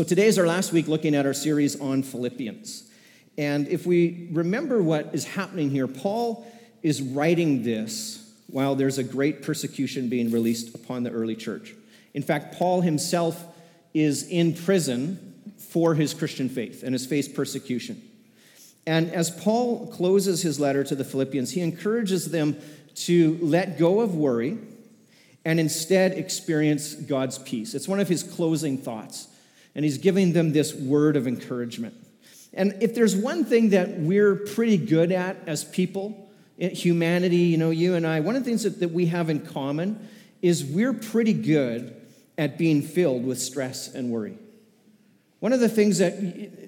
So today is our last week looking at our series on Philippians. And if we remember what is happening here, Paul is writing this while there's a great persecution being released upon the early church. In fact, Paul himself is in prison for his Christian faith and has faced persecution. And as Paul closes his letter to the Philippians, he encourages them to let go of worry and instead experience God's peace. It's one of his closing thoughts. And he's giving them this word of encouragement. And if there's one thing that we're pretty good at as people, eh, humanity, you know, you and I, one of the things that, that we have in common is we're pretty good at being filled with stress and worry. One of the things that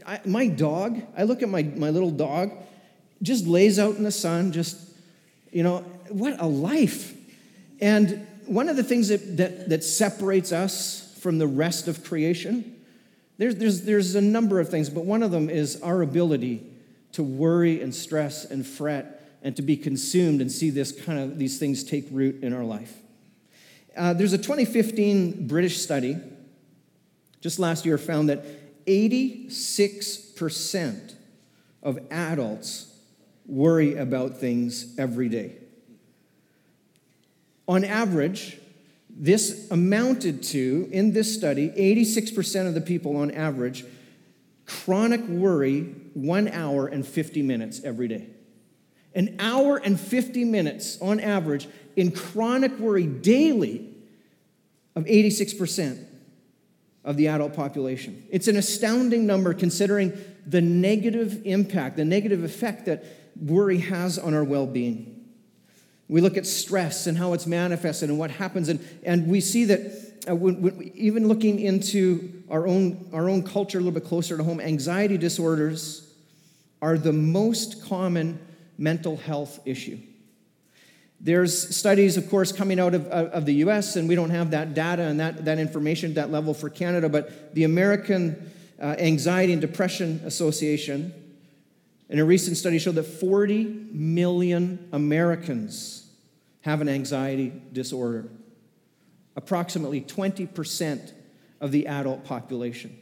I, my dog, I look at my, my little dog, just lays out in the sun, just, you know, what a life. And one of the things that, that, that separates us from the rest of creation, there's, there's, there's a number of things, but one of them is our ability to worry and stress and fret and to be consumed and see this kind of these things take root in our life. Uh, there's a 2015 British study just last year found that 86% of adults worry about things every day. On average, this amounted to, in this study, 86% of the people on average chronic worry one hour and 50 minutes every day. An hour and 50 minutes on average in chronic worry daily of 86% of the adult population. It's an astounding number considering the negative impact, the negative effect that worry has on our well being. We look at stress and how it's manifested and what happens, and, and we see that uh, when, when, even looking into our own, our own culture a little bit closer to home, anxiety disorders are the most common mental health issue. There's studies, of course, coming out of, of the US, and we don't have that data and that, that information at that level for Canada, but the American uh, Anxiety and Depression Association, in a recent study, showed that 40 million Americans have an anxiety disorder, approximately 20% of the adult population.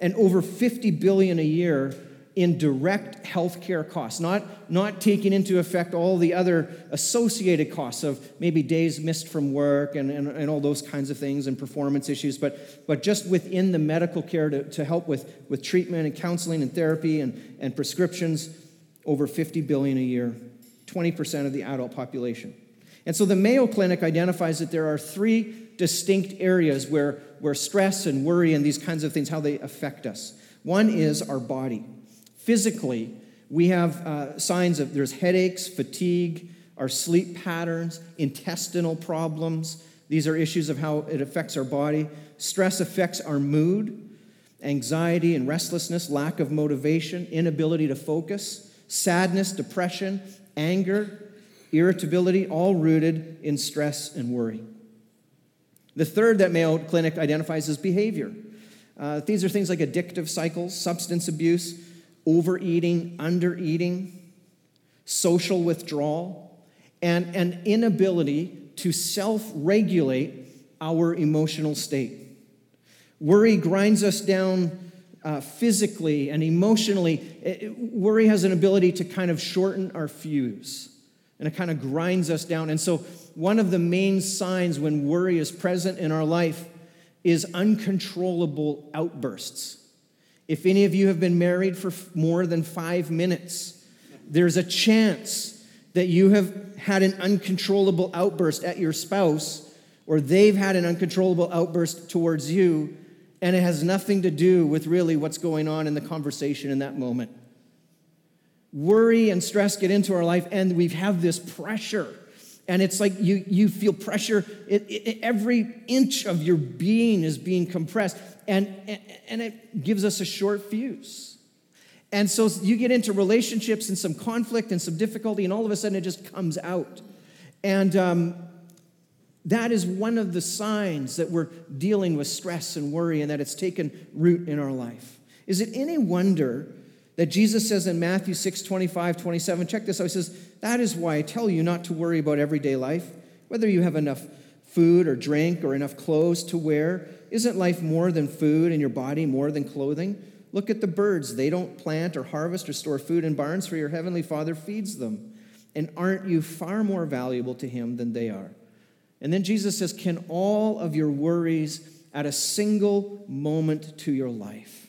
And over 50 billion a year in direct healthcare costs, not, not taking into effect all the other associated costs of maybe days missed from work and, and, and all those kinds of things and performance issues, but, but just within the medical care to, to help with, with treatment and counseling and therapy and, and prescriptions, over 50 billion a year, 20% of the adult population. And so the Mayo Clinic identifies that there are three distinct areas where, where stress and worry and these kinds of things, how they affect us. One is our body. Physically, we have uh, signs of there's headaches, fatigue, our sleep patterns, intestinal problems. These are issues of how it affects our body. Stress affects our mood, anxiety and restlessness, lack of motivation, inability to focus, sadness, depression, anger, irritability, all rooted in stress and worry. The third that Mayo Clinic identifies is behavior. Uh, these are things like addictive cycles, substance abuse, overeating, undereating, social withdrawal, and an inability to self regulate our emotional state. Worry grinds us down uh, physically and emotionally. It, worry has an ability to kind of shorten our fuse and it kind of grinds us down. And so, one of the main signs when worry is present in our life is uncontrollable outbursts. If any of you have been married for more than five minutes, there's a chance that you have had an uncontrollable outburst at your spouse, or they've had an uncontrollable outburst towards you, and it has nothing to do with really what's going on in the conversation in that moment. Worry and stress get into our life, and we have this pressure. And it's like you, you feel pressure, it, it, every inch of your being is being compressed and, and it gives us a short fuse. And so you get into relationships and some conflict and some difficulty, and all of a sudden it just comes out. And um, that is one of the signs that we're dealing with stress and worry and that it's taken root in our life. Is it any wonder that Jesus says in Matthew 6 25, 27, check this out. He says, That is why I tell you not to worry about everyday life, whether you have enough food or drink or enough clothes to wear. Isn't life more than food and your body more than clothing? Look at the birds. They don't plant or harvest or store food in barns, for your heavenly Father feeds them. And aren't you far more valuable to him than they are? And then Jesus says, Can all of your worries add a single moment to your life?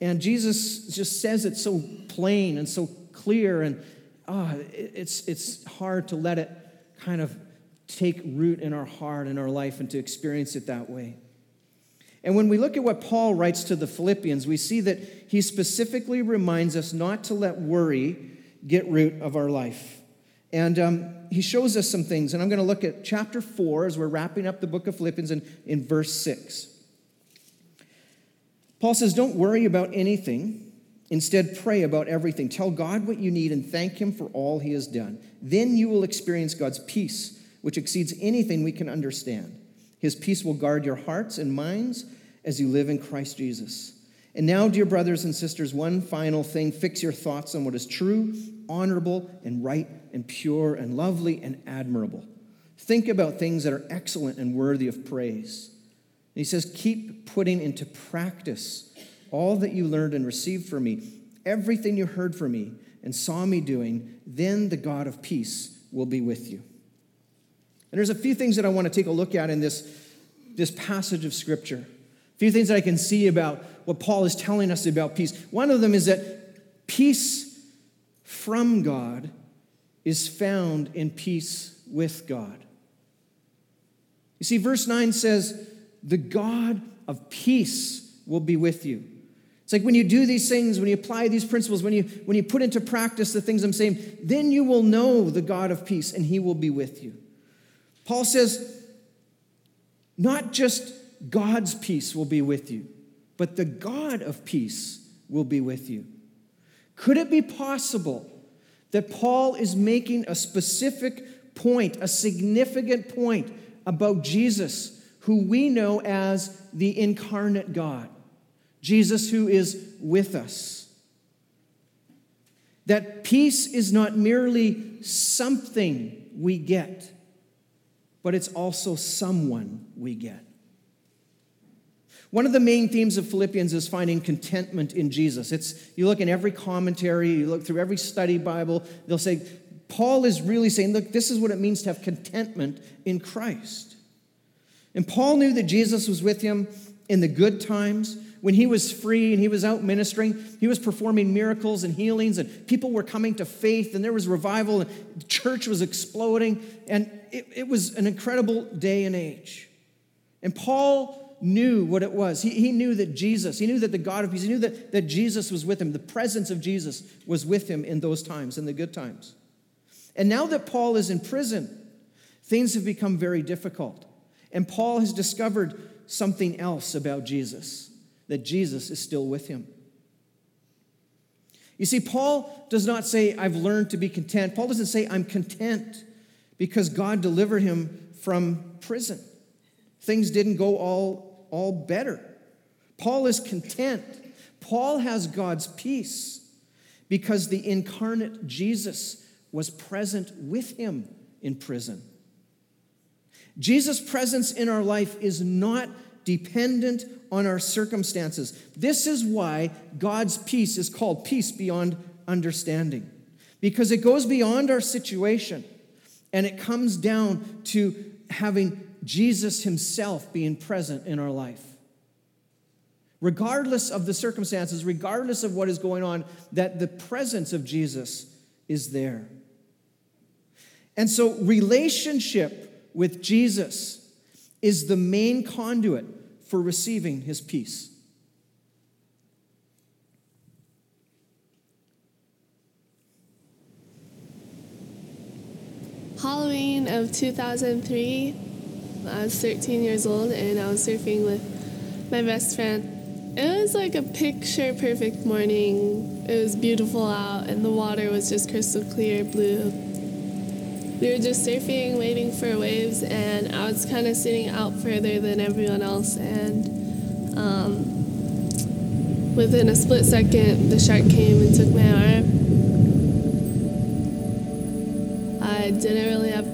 And Jesus just says it so plain and so clear, and oh, it's, it's hard to let it kind of take root in our heart and our life and to experience it that way. And when we look at what Paul writes to the Philippians, we see that he specifically reminds us not to let worry get root of our life. And um, he shows us some things. And I'm going to look at chapter 4 as we're wrapping up the book of Philippians in, in verse 6. Paul says, Don't worry about anything. Instead, pray about everything. Tell God what you need and thank Him for all He has done. Then you will experience God's peace, which exceeds anything we can understand. His peace will guard your hearts and minds as you live in Christ Jesus. And now, dear brothers and sisters, one final thing fix your thoughts on what is true, honorable, and right, and pure, and lovely, and admirable. Think about things that are excellent and worthy of praise. He says, Keep putting into practice all that you learned and received from me, everything you heard from me and saw me doing, then the God of peace will be with you. And there's a few things that I want to take a look at in this, this passage of Scripture. A few things that I can see about what Paul is telling us about peace. One of them is that peace from God is found in peace with God. You see, verse 9 says, The God of peace will be with you. It's like when you do these things, when you apply these principles, when you, when you put into practice the things I'm saying, then you will know the God of peace and he will be with you. Paul says, not just God's peace will be with you, but the God of peace will be with you. Could it be possible that Paul is making a specific point, a significant point about Jesus, who we know as the incarnate God? Jesus who is with us. That peace is not merely something we get, but it's also someone we get. One of the main themes of Philippians is finding contentment in Jesus. It's you look in every commentary, you look through every study Bible, they'll say Paul is really saying, look, this is what it means to have contentment in Christ. And Paul knew that Jesus was with him in the good times when he was free and he was out ministering, he was performing miracles and healings, and people were coming to faith, and there was revival, and the church was exploding, and it, it was an incredible day and age. And Paul knew what it was. He, he knew that Jesus, he knew that the God of peace, he knew that, that Jesus was with him. The presence of Jesus was with him in those times, in the good times. And now that Paul is in prison, things have become very difficult. And Paul has discovered something else about Jesus that Jesus is still with him. You see, Paul does not say, I've learned to be content. Paul doesn't say, I'm content because God delivered him from prison. Things didn't go all, all better. Paul is content. Paul has God's peace because the incarnate Jesus was present with him in prison. Jesus' presence in our life is not dependent on our circumstances. This is why God's peace is called peace beyond understanding, because it goes beyond our situation and it comes down to having Jesus Himself being present in our life. Regardless of the circumstances, regardless of what is going on, that the presence of Jesus is there. And so, relationship with Jesus is the main conduit for receiving his peace. Halloween of 2003, I was 13 years old and I was surfing with my best friend. It was like a picture perfect morning. It was beautiful out and the water was just crystal clear blue we were just surfing, waiting for waves, and I was kind of sitting out further than everyone else. And um, within a split second, the shark came and took my arm. I didn't really have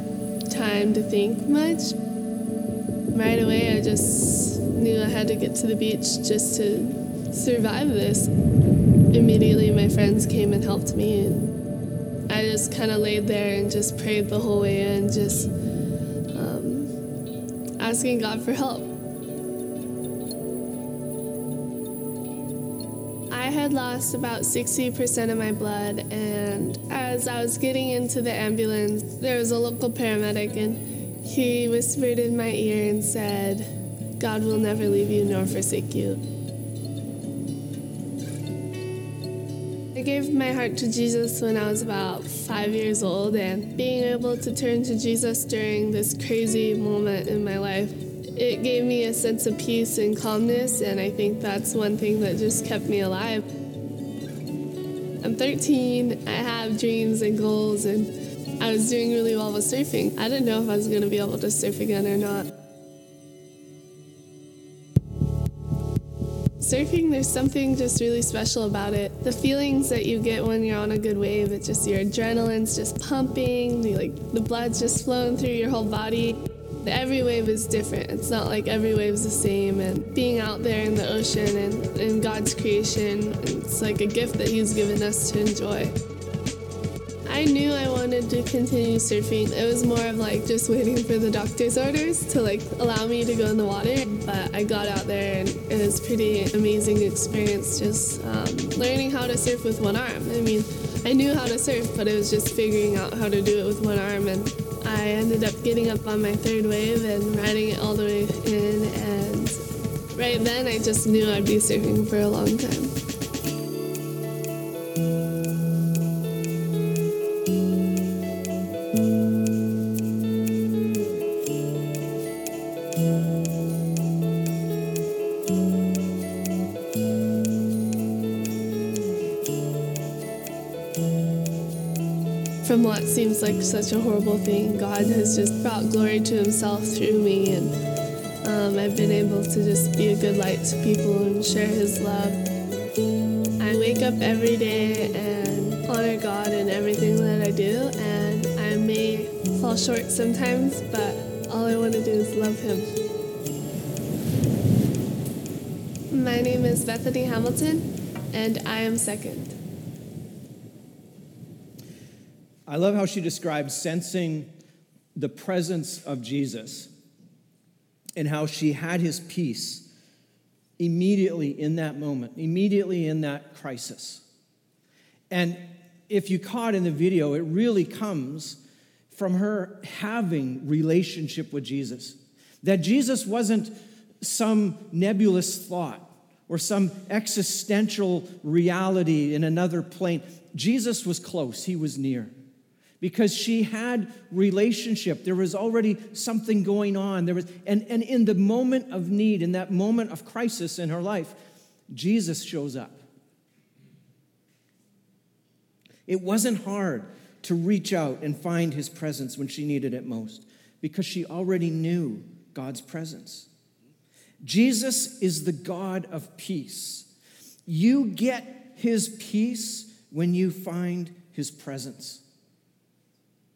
time to think much. Right away, I just knew I had to get to the beach just to survive this. Immediately, my friends came and helped me, just kind of laid there and just prayed the whole way in, just um, asking God for help. I had lost about 60% of my blood, and as I was getting into the ambulance, there was a local paramedic, and he whispered in my ear and said, God will never leave you nor forsake you. I gave my heart to Jesus when I was about five years old, and being able to turn to Jesus during this crazy moment in my life, it gave me a sense of peace and calmness, and I think that's one thing that just kept me alive. I'm 13, I have dreams and goals, and I was doing really well with surfing. I didn't know if I was going to be able to surf again or not. Surfing, there's something just really special about it. The feelings that you get when you're on a good wave, it's just your adrenaline's just pumping, the, like the blood's just flowing through your whole body. Every wave is different. It's not like every wave's the same. And being out there in the ocean and in God's creation, it's like a gift that He's given us to enjoy. I knew I wanted to continue surfing. It was more of like just waiting for the doctor's orders to like allow me to go in the water. But I got out there and it was pretty amazing experience just um, learning how to surf with one arm. I mean, I knew how to surf, but it was just figuring out how to do it with one arm. And I ended up getting up on my third wave and riding it all the way in. And right then, I just knew I'd be surfing for a long time. Like such a horrible thing, God has just brought glory to Himself through me, and um, I've been able to just be a good light to people and share His love. I wake up every day and honor God in everything that I do, and I may fall short sometimes, but all I want to do is love Him. My name is Bethany Hamilton, and I am second. I love how she describes sensing the presence of Jesus and how she had his peace immediately in that moment, immediately in that crisis. And if you caught in the video, it really comes from her having relationship with Jesus. That Jesus wasn't some nebulous thought or some existential reality in another plane. Jesus was close, he was near because she had relationship. There was already something going on. There was and, and in the moment of need in that moment of crisis in her life jesus shows up. It wasn't hard to reach out and find his presence when she needed it most because she already knew god's presence. Jesus is the god of peace. You get his peace when you find his presence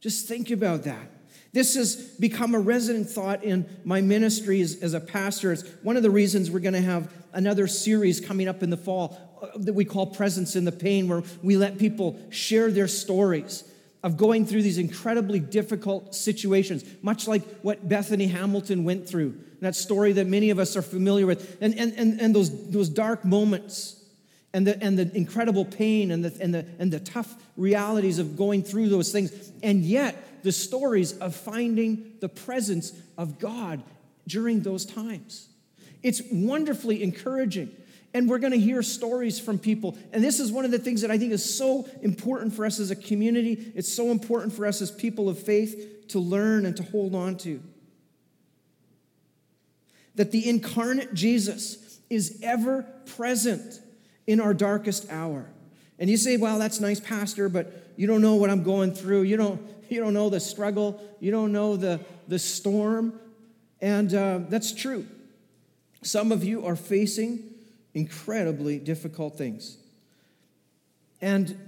just think about that. This has become a resident thought in my ministry as, as a pastor. It's one of the reasons we're going to have another series coming up in the fall uh, that we call Presence in the Pain, where we let people share their stories of going through these incredibly difficult situations, much like what Bethany Hamilton went through. That story that many of us are familiar with, and, and, and, and those, those dark moments and the, and the incredible pain and the, and, the, and the tough realities of going through those things, and yet the stories of finding the presence of God during those times. It's wonderfully encouraging. And we're going to hear stories from people. And this is one of the things that I think is so important for us as a community. It's so important for us as people of faith to learn and to hold on to. That the incarnate Jesus is ever present in our darkest hour. And you say, well, that's nice, Pastor, but you don't know what I'm going through. You don't, you don't know the struggle. You don't know the, the storm. And uh, that's true. Some of you are facing incredibly difficult things. And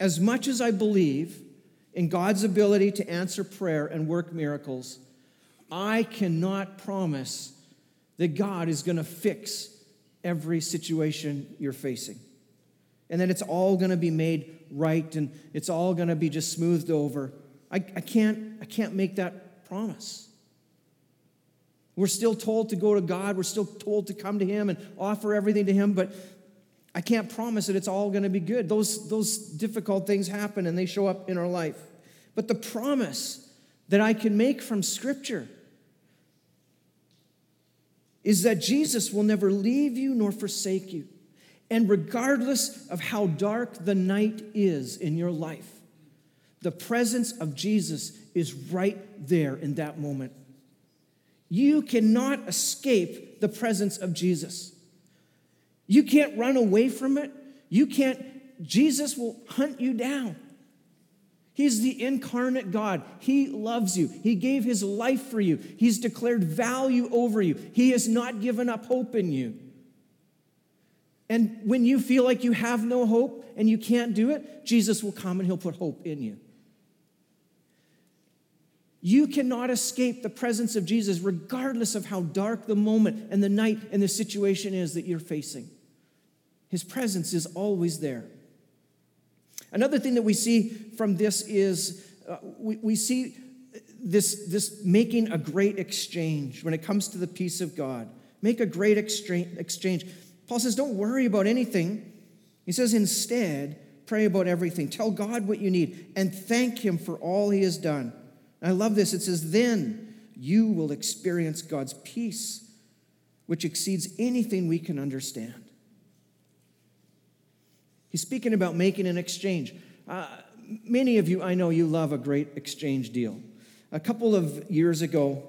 as much as I believe in God's ability to answer prayer and work miracles, I cannot promise that God is going to fix every situation you're facing. And that it's all going to be made right and it's all going to be just smoothed over. I, I, can't, I can't make that promise. We're still told to go to God, we're still told to come to Him and offer everything to Him, but I can't promise that it's all going to be good. Those, those difficult things happen and they show up in our life. But the promise that I can make from Scripture is that Jesus will never leave you nor forsake you. And regardless of how dark the night is in your life, the presence of Jesus is right there in that moment. You cannot escape the presence of Jesus. You can't run away from it. You can't, Jesus will hunt you down. He's the incarnate God. He loves you. He gave his life for you. He's declared value over you. He has not given up hope in you. And when you feel like you have no hope and you can't do it, Jesus will come and he'll put hope in you. You cannot escape the presence of Jesus regardless of how dark the moment and the night and the situation is that you're facing. His presence is always there. Another thing that we see from this is uh, we, we see this, this making a great exchange when it comes to the peace of God. Make a great exchange. Paul says, Don't worry about anything. He says, Instead, pray about everything. Tell God what you need and thank Him for all He has done. I love this. It says, Then you will experience God's peace, which exceeds anything we can understand. He's speaking about making an exchange. Uh, many of you, I know you love a great exchange deal. A couple of years ago,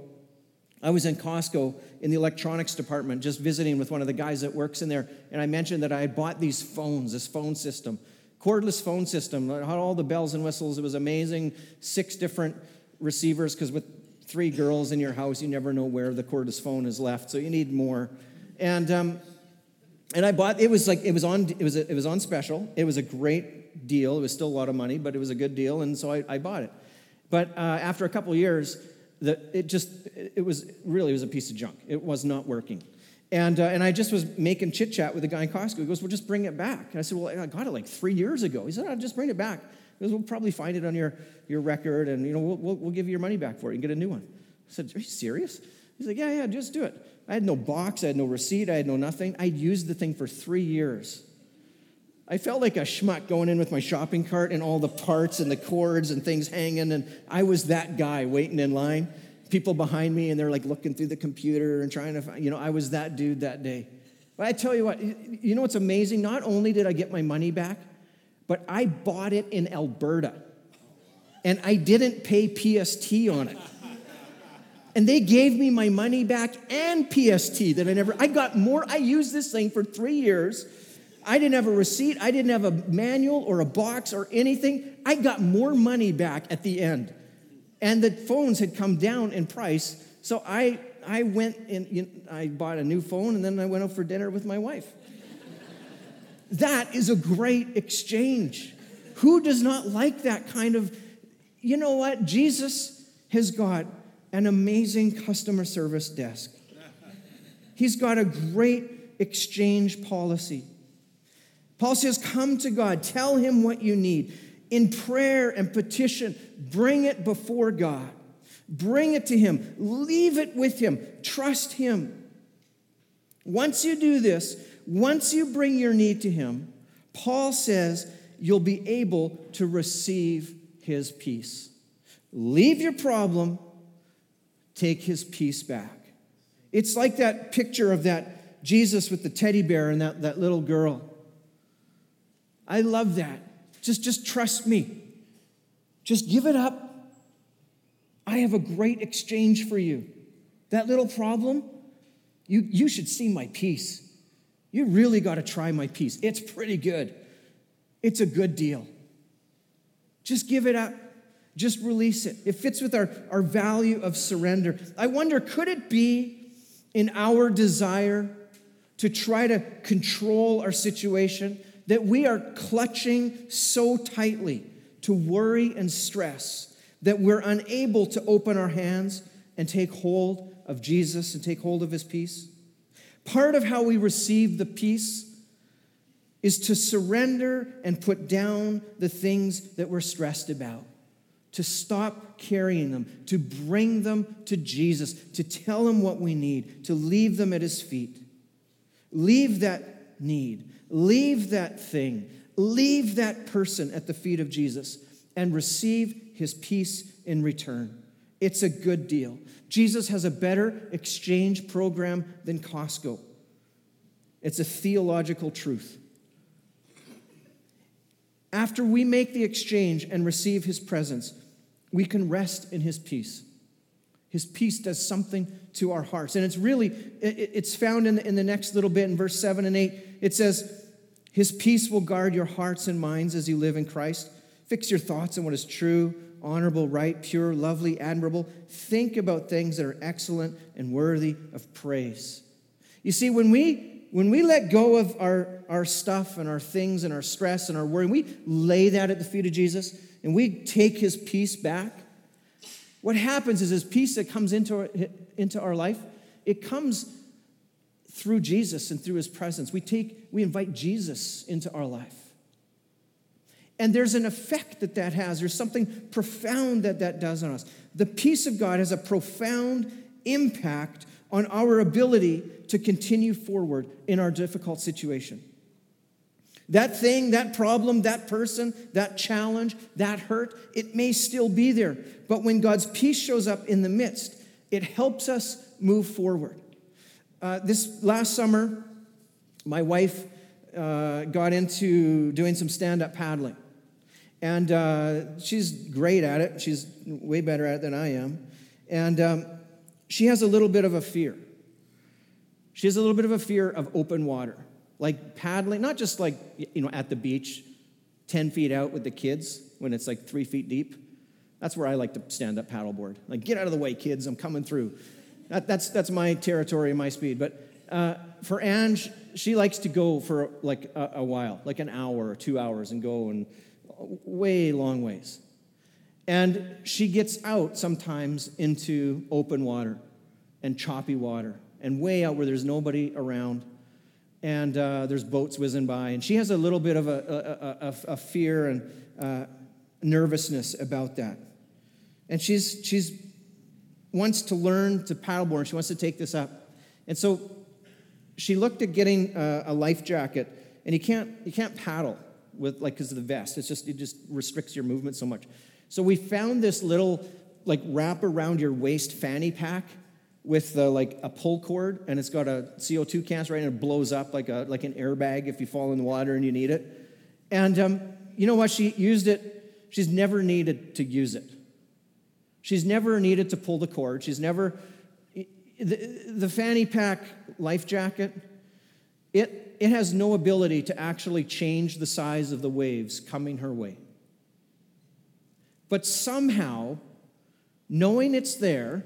I was in Costco in the electronics department just visiting with one of the guys that works in there, and I mentioned that I had bought these phones, this phone system, cordless phone system, had all the bells and whistles. It was amazing, six different receivers, because with three girls in your house, you never know where the cordless phone is left, so you need more. And um, and I bought it was like it was on it was a, it was on special. It was a great deal. It was still a lot of money, but it was a good deal, and so I, I bought it. But uh, after a couple years, the, it just it was really it was a piece of junk. It was not working. And, uh, and I just was making chit chat with the guy in Costco. He goes, Well, just bring it back. And I said, Well, I got it like three years ago. He said, I'll just bring it back. He goes, We'll probably find it on your, your record and you know, we'll, we'll, we'll give you your money back for it and get a new one. I said, Are you serious? He's like, Yeah, yeah, just do it. I had no box, I had no receipt, I had no nothing. I'd used the thing for three years. I felt like a schmuck going in with my shopping cart and all the parts and the cords and things hanging, and I was that guy waiting in line. People behind me, and they're like looking through the computer and trying to find, you know, I was that dude that day. But I tell you what, you know what's amazing? Not only did I get my money back, but I bought it in Alberta, and I didn't pay PST on it and they gave me my money back and PST that I never, I got more, I used this thing for three years. I didn't have a receipt, I didn't have a manual or a box or anything. I got more money back at the end. And the phones had come down in price. So I, I went and you know, I bought a new phone and then I went out for dinner with my wife. that is a great exchange. Who does not like that kind of, you know what? Jesus has got an amazing customer service desk. He's got a great exchange policy. Paul says, Come to God, tell him what you need. In prayer and petition, bring it before God. Bring it to him. Leave it with him. Trust him. Once you do this, once you bring your need to him, Paul says you'll be able to receive his peace. Leave your problem take his peace back. It's like that picture of that Jesus with the teddy bear and that, that little girl. I love that. Just, just trust me. Just give it up. I have a great exchange for you. That little problem, you, you should see my peace. You really got to try my peace. It's pretty good. It's a good deal. Just give it up. Just release it. It fits with our, our value of surrender. I wonder, could it be in our desire to try to control our situation that we are clutching so tightly to worry and stress that we're unable to open our hands and take hold of Jesus and take hold of his peace? Part of how we receive the peace is to surrender and put down the things that we're stressed about, to stop carrying them, to bring them to Jesus, to tell him what we need, to leave them at his feet. Leave that need, leave that thing, leave that person at the feet of Jesus and receive his peace in return. It's a good deal. Jesus has a better exchange program than Costco. It's a theological truth. After we make the exchange and receive his presence, we can rest in his peace. His peace does something to our hearts. And it's really, it's found in the, next little bit in verse 7 and 8. It says, His peace will guard your hearts and minds as you live in Christ. Fix your thoughts on what is true, honorable, right, pure, lovely, admirable. Think about things that are excellent and worthy of praise. You see, when we when we let go of our, our stuff and our things and our stress and our worry, we lay that at the feet of Jesus and we take his peace back, what happens is his peace that comes into our, into our life, it comes through Jesus and through his presence. We take, we invite Jesus into our life. And there's an effect that that has. There's something profound that that does on us. The peace of God has a profound impact on our ability to continue forward in our difficult situation. That thing, that problem, that person, that challenge, that hurt, it may still be there. But when God's peace shows up in the midst, it helps us move forward. Uh, this last summer, my wife uh, got into doing some stand up paddling. And uh, she's great at it. She's way better at it than I am. And um, she has a little bit of a fear. She has a little bit of a fear of open water, like paddling, not just like, you know, at the beach, 10 feet out with the kids when it's like three feet deep. That's where I like to stand up paddleboard. Like, get out of the way, kids, I'm coming through. That, that's, that's my territory and my speed. But uh, for Ange, she likes to go for like a, a while, like an hour or two hours, and go and way long ways. And she gets out sometimes into open water and choppy water and way out where there's nobody around and uh, there's boats whizzing by. And she has a little bit of a, a, a, a fear and uh, nervousness about that. And she's, she's wants to learn to paddleboard. She wants to take this up. And so she looked at getting a, a life jacket, and you can't, you can't paddle with like because of the vest. It's just it just restricts your movement so much. So we found this little like wrap around your waist fanny pack with like a pull cord, and it's got a CO2 canister right, and it blows up like a like an airbag if you fall in the water and you need it. And um, you know what? She used it. She's never needed to use it. She's never needed to pull the cord. She's never the, the fanny pack life jacket. It it has no ability to actually change the size of the waves coming her way. But somehow, knowing it's there,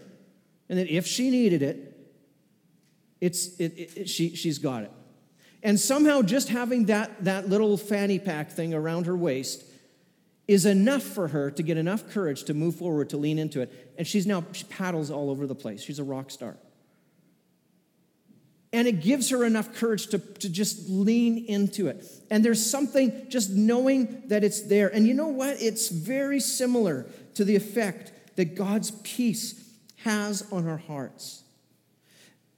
and that if she needed it, it's, it, it, she, she's got it. And somehow, just having that, that little fanny pack thing around her waist is enough for her to get enough courage to move forward, to lean into it. And she's now, she paddles all over the place. She's a rock star. And it gives her enough courage to, to just lean into it. And there's something just knowing that it's there. And you know what? It's very similar to the effect that God's peace has on our hearts.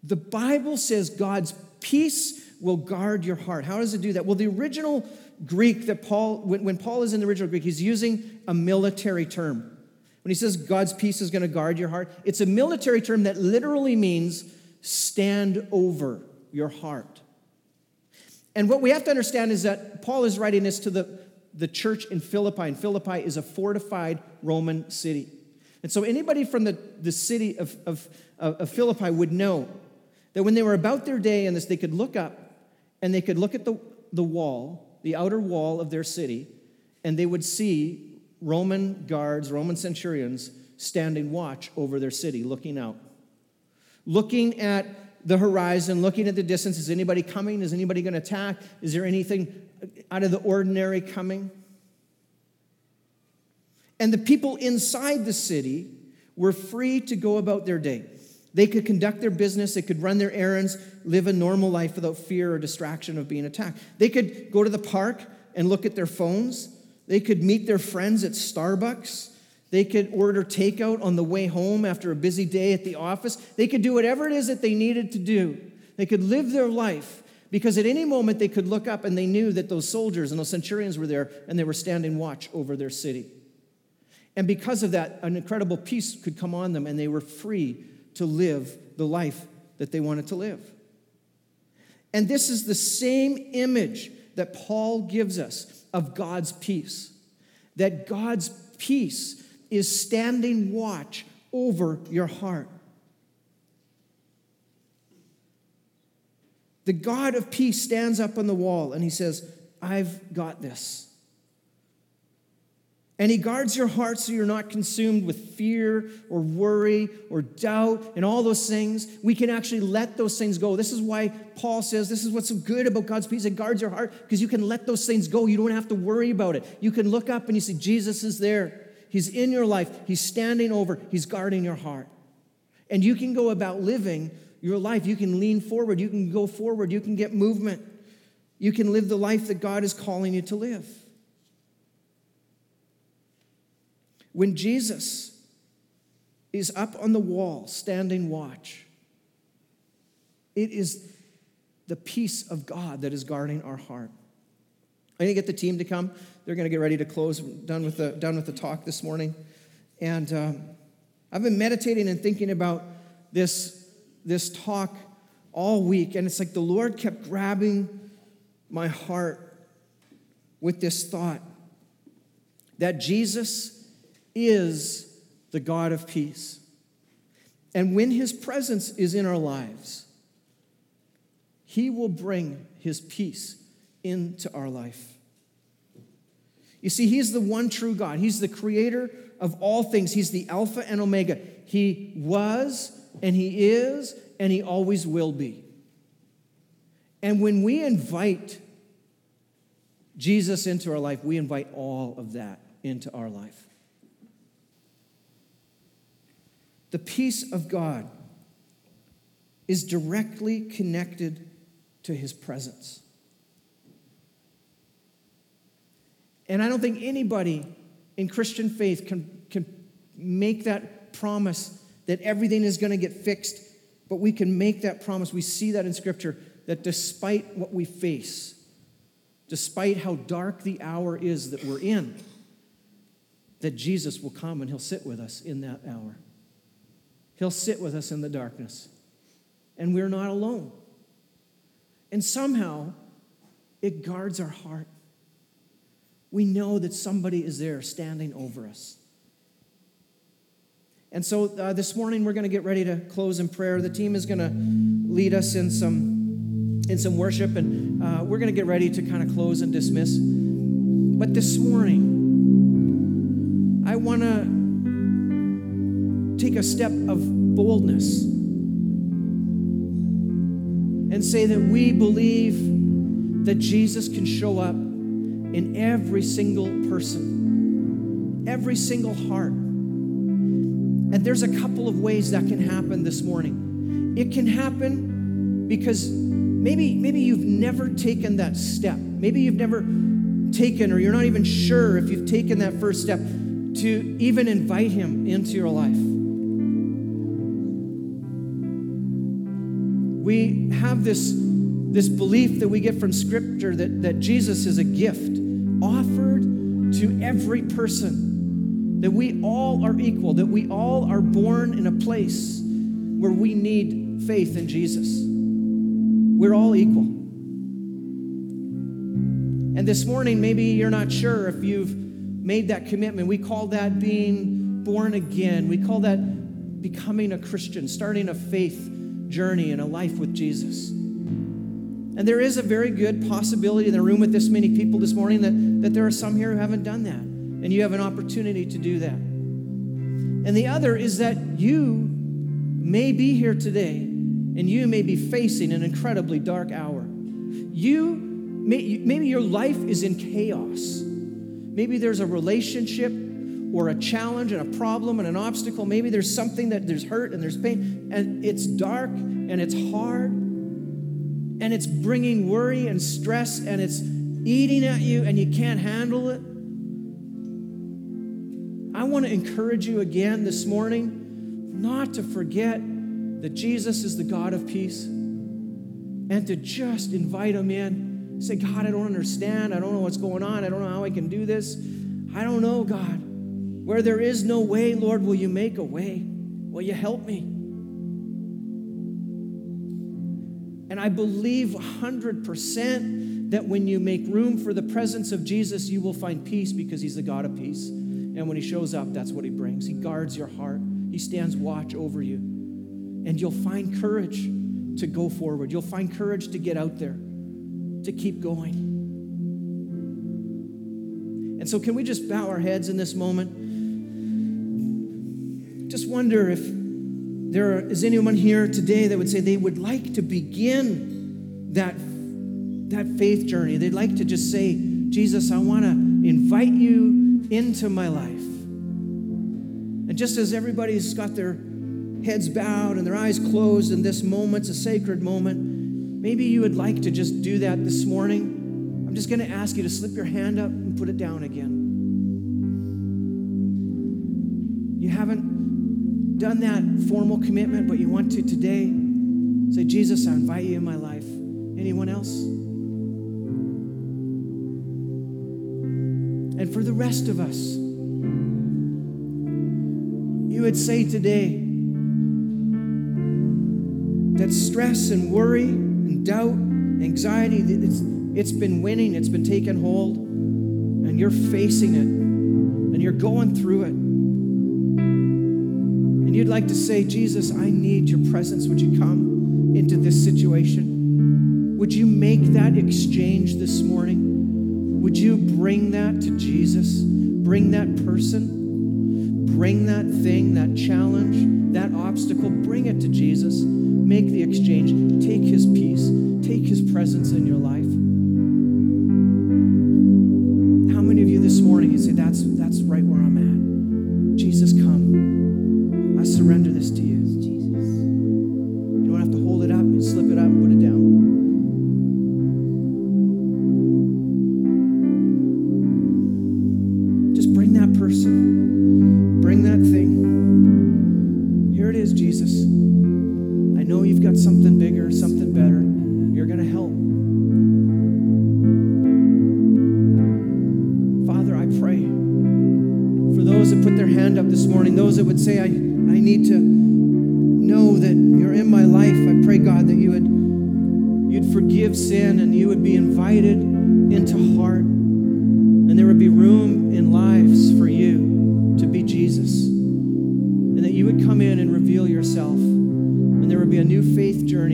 The Bible says God's peace will guard your heart. How does it do that? Well, the original Greek that Paul, when, when Paul is in the original Greek, he's using a military term. When he says God's peace is going to guard your heart, it's a military term that literally means stand over your heart. And what we have to understand is that Paul is writing this to the, the church in Philippi, and Philippi is a fortified Roman city. And so anybody from the, the city of, of, of Philippi would know that when they were about their day in this, they could look up and they could look at the, the wall, the outer wall of their city, and they would see Roman guards, Roman centurions standing watch over their city, looking out looking at the horizon, looking at the distance. Is anybody coming? Is anybody going to attack? Is there anything out of the ordinary coming? And the people inside the city were free to go about their day. They could conduct their business, they could run their errands, live a normal life without fear or distraction of being attacked. They could go to the park and look at their phones. They could meet their friends at Starbucks. They could order takeout on the way home after a busy day at the office. They could do whatever it is that they needed to do. They could live their life because at any moment they could look up and they knew that those soldiers and those centurions were there and they were standing watch over their city. And because of that, an incredible peace could come on them and they were free to live the life that they wanted to live. And this is the same image that Paul gives us of God's peace. That God's peace is standing watch over your heart. The God of peace stands up on the wall and he says, I've got this. And he guards your heart so you're not consumed with fear or worry or doubt and all those things. We can actually let those things go. This is why Paul says this is what's so good about God's peace. It guards your heart because you can let those things go. You don't have to worry about it. You can look up and you see Jesus is there. He's in your life. He's standing over. He's guarding your heart. And you can go about living your life. You can lean forward. You can go forward. You can get movement. You can live the life that God is calling you to live. When Jesus is up on the wall standing watch, it is the peace of God that is guarding our heart. I'm going to get the team to come. They're going to get ready to close. done with the, done with the talk this morning. And um, I've been meditating and thinking about this, this talk all week. And it's like the Lord kept grabbing my heart with this thought that Jesus is the God of peace. And when his presence is in our lives, he will bring his peace into our life. You see, he's the one true God. He's the creator of all things. He's the Alpha and Omega. He was, and he is, and he always will be. And when we invite Jesus into our life, we invite all of that into our life. The peace of God is directly connected to his presence. And I don't think anybody in Christian faith can, can make that promise that everything is going to get fixed, but we can make that promise. We see that in Scripture that despite what we face, despite how dark the hour is that we're in, that Jesus will come and he'll sit with us in that hour. He'll sit with us in the darkness. And we're not alone. And somehow, it guards our heart. We know that somebody is there standing over us. And so uh, this morning we're going to get ready to close in prayer. The team is going to lead us in some in some worship, and uh, we're going to get ready to kind of close and dismiss. But this morning, I want to take a step of boldness and say that we believe that Jesus can show up in every single person, every single heart. And there's a couple of ways that can happen this morning. It can happen because maybe maybe you've never taken that step. Maybe you've never taken or you're not even sure if you've taken that first step to even invite him into your life. We have this, this belief that we get from Scripture that, that Jesus is a gift offered to every person, that we all are equal, that we all are born in a place where we need faith in Jesus. We're all equal. And this morning, maybe you're not sure if you've made that commitment. We call that being born again. We call that becoming a Christian, starting a faith journey and a life with Jesus. And there is a very good possibility in the room with this many people this morning that, that there are some here who haven't done that. And you have an opportunity to do that. And the other is that you may be here today and you may be facing an incredibly dark hour. You may, maybe your life is in chaos. Maybe there's a relationship or a challenge and a problem and an obstacle. Maybe there's something that there's hurt and there's pain, and it's dark and it's hard, and it's bringing worry and stress and it's eating at you and you can't handle it. I want to encourage you again this morning not to forget that Jesus is the God of peace and to just invite him in. Say, God, I don't understand. I don't know what's going on. I don't know how I can do this. I don't know, God. Where there is no way, Lord, will you make a way? Will you help me? And I believe 100% that when you make room for the presence of Jesus, you will find peace because he's the God of peace. And when he shows up, that's what he brings. He guards your heart, he stands watch over you. And you'll find courage to go forward. You'll find courage to get out there, to keep going. And so, can we just bow our heads in this moment? Wonder if there is anyone here today that would say they would like to begin that, that faith journey. They'd like to just say, Jesus, I want to invite you into my life. And just as everybody's got their heads bowed and their eyes closed in this moment, it's a sacred moment, maybe you would like to just do that this morning. I'm just going to ask you to slip your hand up and put it down again. You haven't done that formal commitment, but you want to today. Say, Jesus, I invite you in my life. Anyone else? And for the rest of us, you would say today that stress and worry and doubt, anxiety, it's, it's been winning, it's been taking hold, and you're facing it, and you're going through it. And you'd like to say, Jesus, I need your presence. Would you come into this situation? Would you make that exchange this morning? Would you bring that to Jesus? Bring that person? Bring that thing, that challenge, that obstacle, bring it to Jesus. Make the exchange. Take his peace, take his presence in your life. How many of you this morning you say, That's, that's right where I'm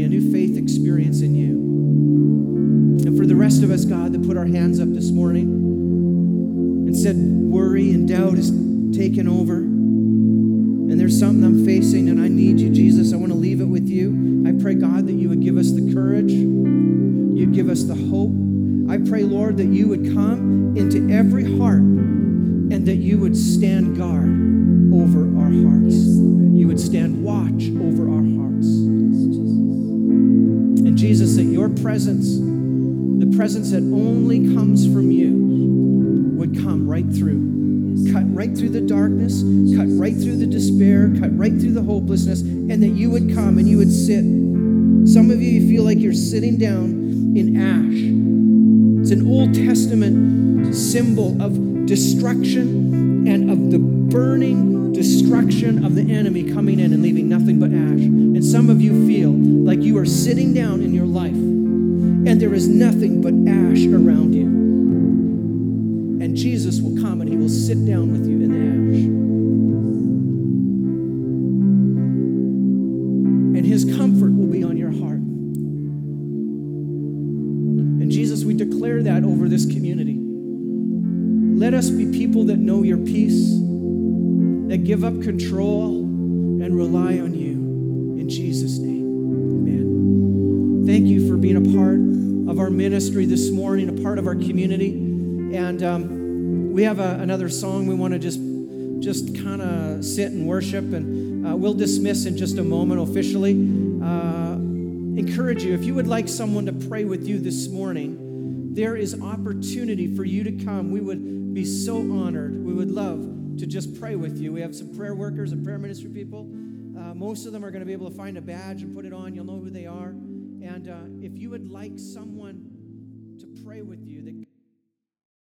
new faith experience in you. And for the rest of us, God, that put our hands up this morning and said, worry and doubt is taken over. And there's something I'm facing, and I need you, Jesus. I want to leave it with you. I pray, God, that you would give us the courage, you'd give us the hope. I pray, Lord, that you would come into every heart and that you would stand guard over our hearts. you would stand watch over presence, the presence that only comes from you, would come right through. Cut right through the darkness, cut right through the despair, cut right through the hopelessness, and that you would come and you would sit. Some of you, you feel like you're sitting down in ash. It's an Old Testament symbol of destruction and of the burning destruction of the enemy coming in and leaving nothing but ash. And some of you sitting down in your life and there is nothing but ash around you. And Jesus will come and he will sit down with you in the ash. And his comfort will be on your heart. And Jesus, we declare that over this community. Let us be people that know your peace, that give up control and rely on you. Ministry this morning, a part of our community. And um, we have a, another song we want to just just kind of sit and worship, and uh, we'll dismiss in just a moment officially. Uh, encourage you, if you would like someone to pray with you this morning, there is opportunity for you to come. We would be so honored. We would love to just pray with you. We have some prayer workers and prayer ministry people. Uh, most of them are going to be able to find a badge and put it on. You'll know who they are. And uh, if you would like someone pray with you, that